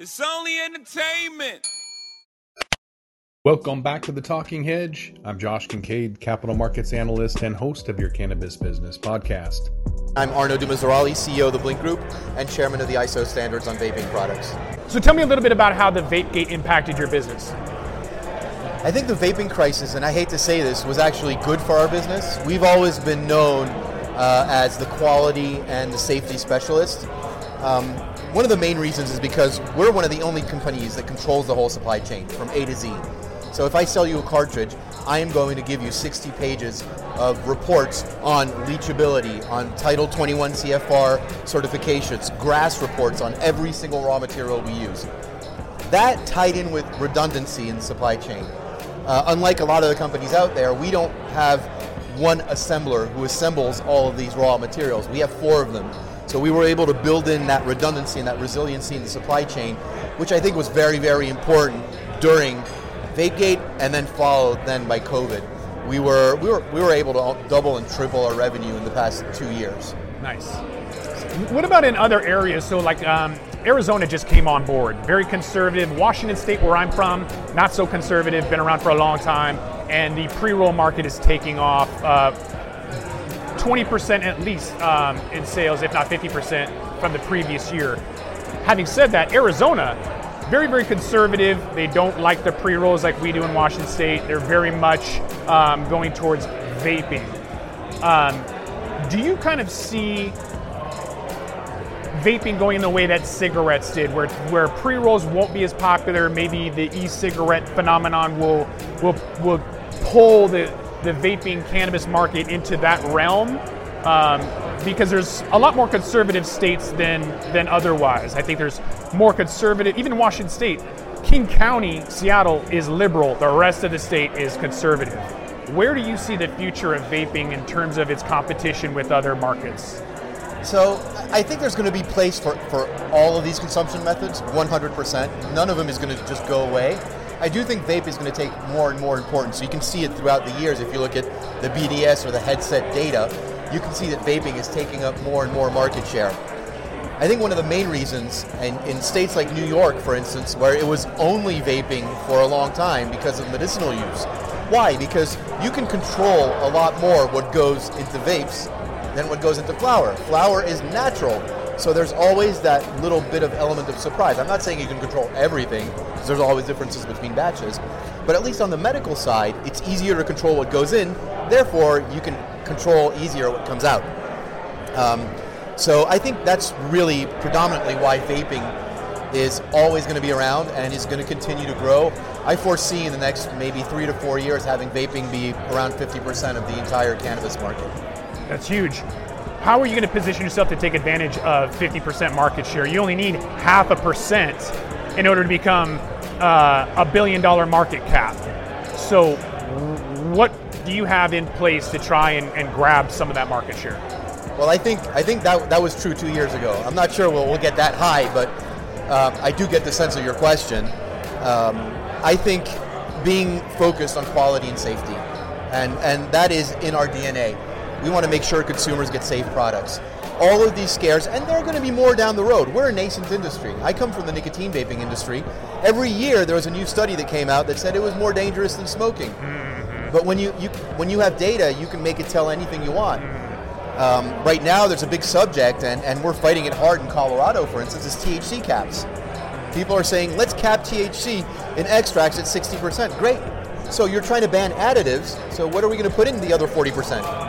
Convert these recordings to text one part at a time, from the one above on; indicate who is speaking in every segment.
Speaker 1: It's only entertainment.
Speaker 2: Welcome back to the Talking Hedge. I'm Josh Kincaid, capital markets analyst and host of your cannabis business podcast.
Speaker 3: I'm Arnaud Dumas de Rauly, CEO of the Blinc Group and chairman of the ISO standards on vaping products.
Speaker 4: So tell me a little bit about how the VapeGate impacted your business.
Speaker 3: I think the vaping crisis, and I hate to say this, was actually good for our business. We've always been known uh, as the quality and the safety specialist. Um, one of the main reasons is because we're one of the only companies that controls the whole supply chain from A to Z. So if I sell you a cartridge, I am going to give you 60 pages of reports on leachability, on Title 21 CFR certifications, GRAS reports on every single raw material we use. That tied in with redundancy in the supply chain. Uh, unlike a lot of the companies out there, we don't have one assembler who assembles all of these raw materials. We have four of them. So we were able to build in that redundancy and that resiliency in the supply chain, which I think was very, very important during VapeGate and then followed then by COVID. We were, we were, we were able to double and triple our revenue in the past two years.
Speaker 4: Nice. What about in other areas? So, like um, Arizona just came on board, very conservative. Washington State, where I'm from, not so conservative, been around for a long time, and the pre roll market is taking off. Uh, 20% at least um, in sales, if not 50% from the previous year. Having said that, Arizona, very, very conservative. They don't like the pre rolls like we do in Washington State. They're very much um, going towards vaping. Um, do you kind of see vaping going the way that cigarettes did, where where pre rolls won't be as popular? Maybe the e-cigarette phenomenon will will will pull the the vaping cannabis market into that realm. Um, because there's a lot more conservative states than than otherwise. I think there's more conservative, even Washington State. King County, Seattle is liberal. The rest of the state is conservative. Where do you see the future of vaping in terms of its competition with other markets?
Speaker 3: So I think there's going to be place for, for all of these consumption methods, 100%. None of them is going to just go away. I do think vape is going to take more and more importance. So you can see it throughout the years. If you look at the BDS or the headset data, you can see that vaping is taking up more and more market share. I think one of the main reasons, and in states like New York, for instance, where it was only vaping for a long time because of medicinal use. Why? Because you can control a lot more what goes into vapes than what goes into flower. Flower is natural, so there's always that little bit of element of surprise. I'm not saying you can control everything, because there's always differences between batches, but at least on the medical side, it's easier to control what goes in, therefore, you can control easier what comes out. Um, so I think that's really predominantly why vaping is always going to be around and is going to continue to grow. I foresee in the next maybe three to four years having vaping be around 50% of the entire cannabis market.
Speaker 4: That's huge. How are you going to position yourself to take advantage of 50% market share? You only need half a percent in order to become uh, a billion dollar market cap. So, what do you have in place to try and, and grab some of that market share?
Speaker 3: Well, I think I think that that was true two years ago. I'm not sure we'll, we'll get that high, but um, I do get the sense of your question. Um, I think being focused on quality and safety, and and that is in our DNA. We want to make sure consumers get safe products. All of these scares, and there are going to be more down the road. We're a nascent industry. I come from the nicotine vaping industry. Every year there was a new study that came out that said it was more dangerous than smoking. Mm-hmm. But when you, you when you have data, you can make it tell anything you want. Um, right now, there's a big subject, and, and we're fighting it hard in Colorado, for instance, is THC caps. People are saying, let's cap THC in extracts at 60%. Great. So you're trying to ban additives, so what are we going to put in the other 40%?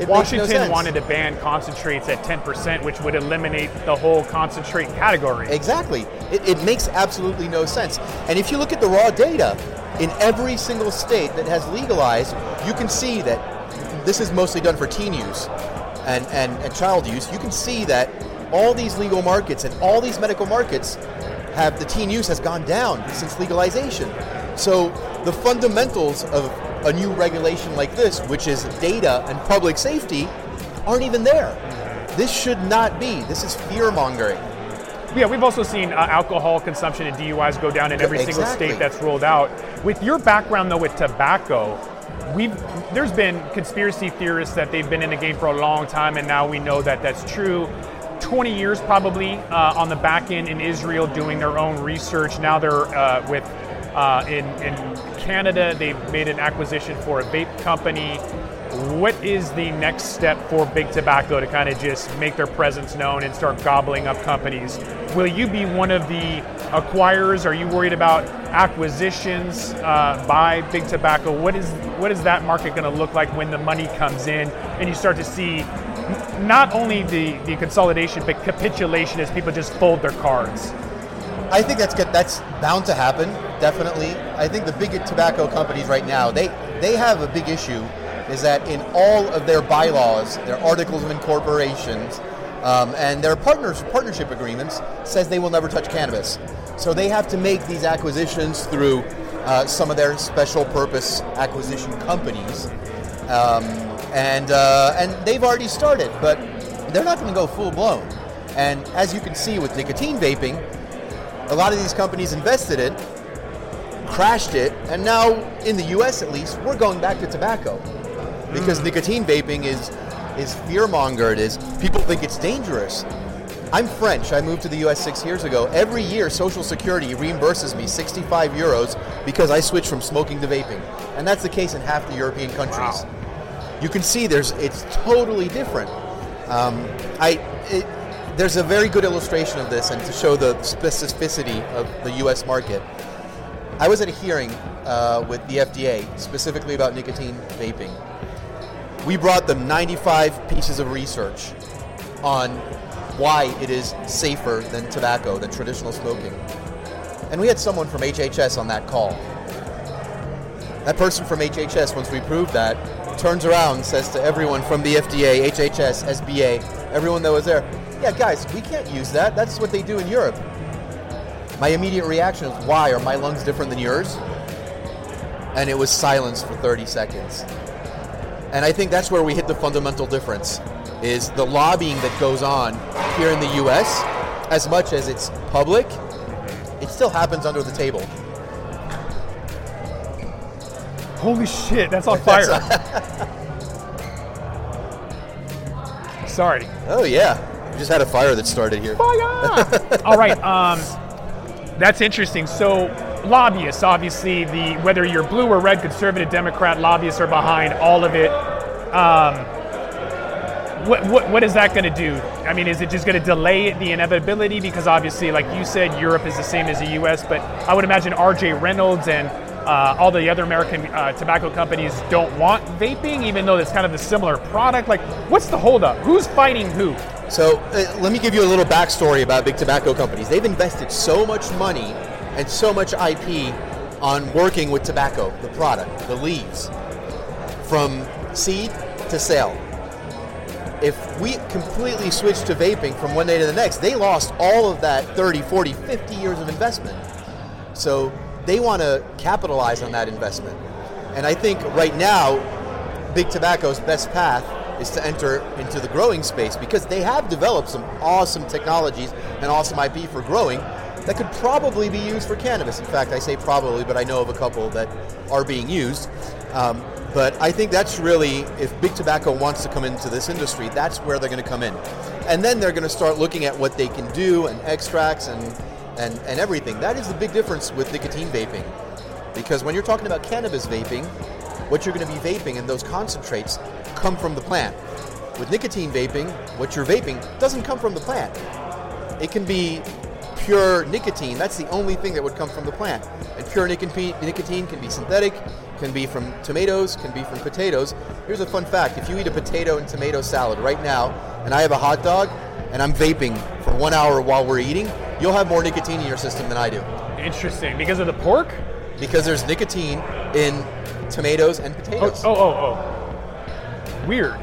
Speaker 4: It Washington no wanted to ban concentrates at 10%, which would eliminate the whole concentrate category.
Speaker 3: Exactly. It, it, makes absolutely no sense. And if you look at the raw data, in every single state that has legalized, you can see that this is mostly done for teen use and, and, and child use. You can see that all these legal markets and all these medical markets have the teen use has gone down since legalization. So the fundamentals of a new regulation like this, which is data and public safety, aren't even there. This should not be. This is fear mongering.
Speaker 4: Yeah, we've also seen uh, alcohol consumption and DUIs go down in every exactly. single state that's rolled out. With your background, though, with tobacco, we've there's been conspiracy theorists that they've been in the game for a long time, and now we know that that's true. 20 years probably uh, on the back end in Israel doing their own research. Now they're uh, with uh, in, in Canada. They've made an acquisition for a vape company. What is the next step for Big Tobacco to kind of just make their presence known and start gobbling up companies? Will you be one of the acquirers? Are you worried about acquisitions uh, by Big Tobacco? What is what is that market going to look like when the money comes in and you start to see not only the, the consolidation but capitulation as people just fold their cards?
Speaker 3: I think that's good. That's bound to happen. Definitely. I think the big tobacco companies right now they they have a big issue. Is that in all of their bylaws, their articles of incorporations, um, and their partners partnership agreements says they will never touch cannabis. So they have to make these acquisitions through uh, some of their special purpose acquisition companies, um, and uh, and they've already started, but they're not going to go full blown. And as you can see with nicotine vaping, a lot of these companies invested it, crashed it, and now in the U.S. at least, we're going back to tobacco because nicotine vaping is is fear mongered. Is people think it's dangerous. I'm French. I moved to the U.S. six years ago. Every year, Social Security reimburses me 65 euros because I switched from smoking to vaping, and that's the case in half the European countries. You can see there's it's totally different. Um, I it, there's a very good illustration of this, and to show the specificity of the U.S. market. I was at a hearing uh, with the FDA specifically about nicotine vaping. We brought them 95 pieces of research on why it is safer than tobacco, than traditional smoking. And we had someone from HHS on that call. That person from HHS, once we proved that, turns around and says to everyone from the FDA, HHS, SBA, everyone that was there, yeah, guys, we can't use that. That's what they do in Europe. My immediate reaction was, why? Are my lungs different than yours? And it was silence for 30 seconds. And I think that's where we hit the fundamental difference is the lobbying that goes on here in the US, as much as it's public, it still happens under the table.
Speaker 4: Holy shit, that's on fire. Sorry.
Speaker 3: Oh yeah. We just had a fire that started here.
Speaker 4: Fire! All right. Um, that's interesting. So, lobbyists, obviously, the whether you're blue or red, conservative, Democrat, lobbyists are behind all of it. Um, what, what, what is that going to do? I mean, is it just going to delay the inevitability? Because obviously, like you said, Europe is the same as the U.S., but I would imagine R.J. Reynolds and uh, all the other American uh, tobacco companies don't want vaping, even though it's kind of a similar product. Like, what's the holdup? Who's fighting who?
Speaker 3: So uh, let me give you a little backstory about big tobacco companies. They've invested so much money and so much IP on working with tobacco, the product, the leaves, from seed to sale. If we completely switch to vaping from one day to the next, they lost all of that 30, 40, 50 years of investment. So they want to capitalize on that investment. And I think right now, big tobacco's best path is to enter into the growing space because they have developed some awesome technologies and awesome IP for growing that could probably be used for cannabis. In fact, I say probably, but I know of a couple that are being used. Um, but I think that's really, if big tobacco wants to come into this industry, that's where they're going to come in. And then they're going to start looking at what they can do and extracts and, and, and everything. That is the big difference with nicotine vaping. Because when you're talking about cannabis vaping, what you're going to be vaping and those concentrates come from the plant. With nicotine vaping, what you're vaping doesn't come from the plant. It can be pure nicotine. That's the only thing that would come from the plant. And pure nicotine, nicotine can be synthetic, can be from tomatoes, can be from potatoes. Here's a fun fact if you eat a potato and tomato salad right now, and I have a hot dog, and I'm vaping for one hour while we're eating, you'll have more nicotine in your system than I do.
Speaker 4: Interesting. Because of the pork?
Speaker 3: Because there's nicotine in tomatoes and
Speaker 4: Oh,
Speaker 3: potatoes.
Speaker 4: oh, oh, oh. oh. Weird.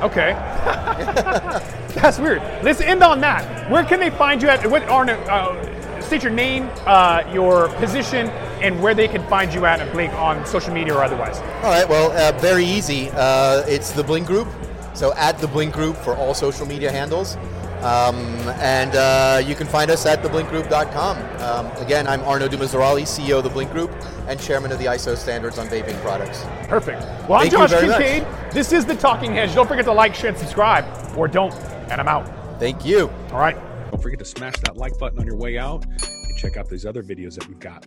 Speaker 4: Okay. That's weird. Let's end on that. Where can they find you at? What Arnaud, uh, state your name, uh, your position, and where they can find you at, a Blinc, on social media or otherwise.
Speaker 3: All right, well, uh, very easy. Uh, it's the Blinc Group. So at the Blinc Group for all social media handles. Um, and uh, you can find us at theblincgroup.com. Um, again, I'm Arnaud Dumas de Rauly, CEO of the Blinc Group and chairman of the ISO standards on vaping products.
Speaker 4: Perfect. Well, I'm Josh
Speaker 3: very much.
Speaker 4: Kincaid. This is the Talking Hedge. Don't forget to like, share, and subscribe, or don't. And I'm out.
Speaker 3: Thank you.
Speaker 4: All right.
Speaker 2: Don't forget to smash that like button on your way out and check out these other videos that we've got.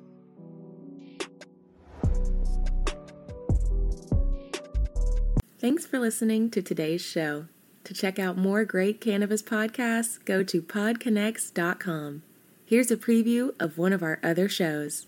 Speaker 5: Thanks for listening to today's show. To check out more great cannabis podcasts, go to podconnects.com. Here's a preview of one of our other shows.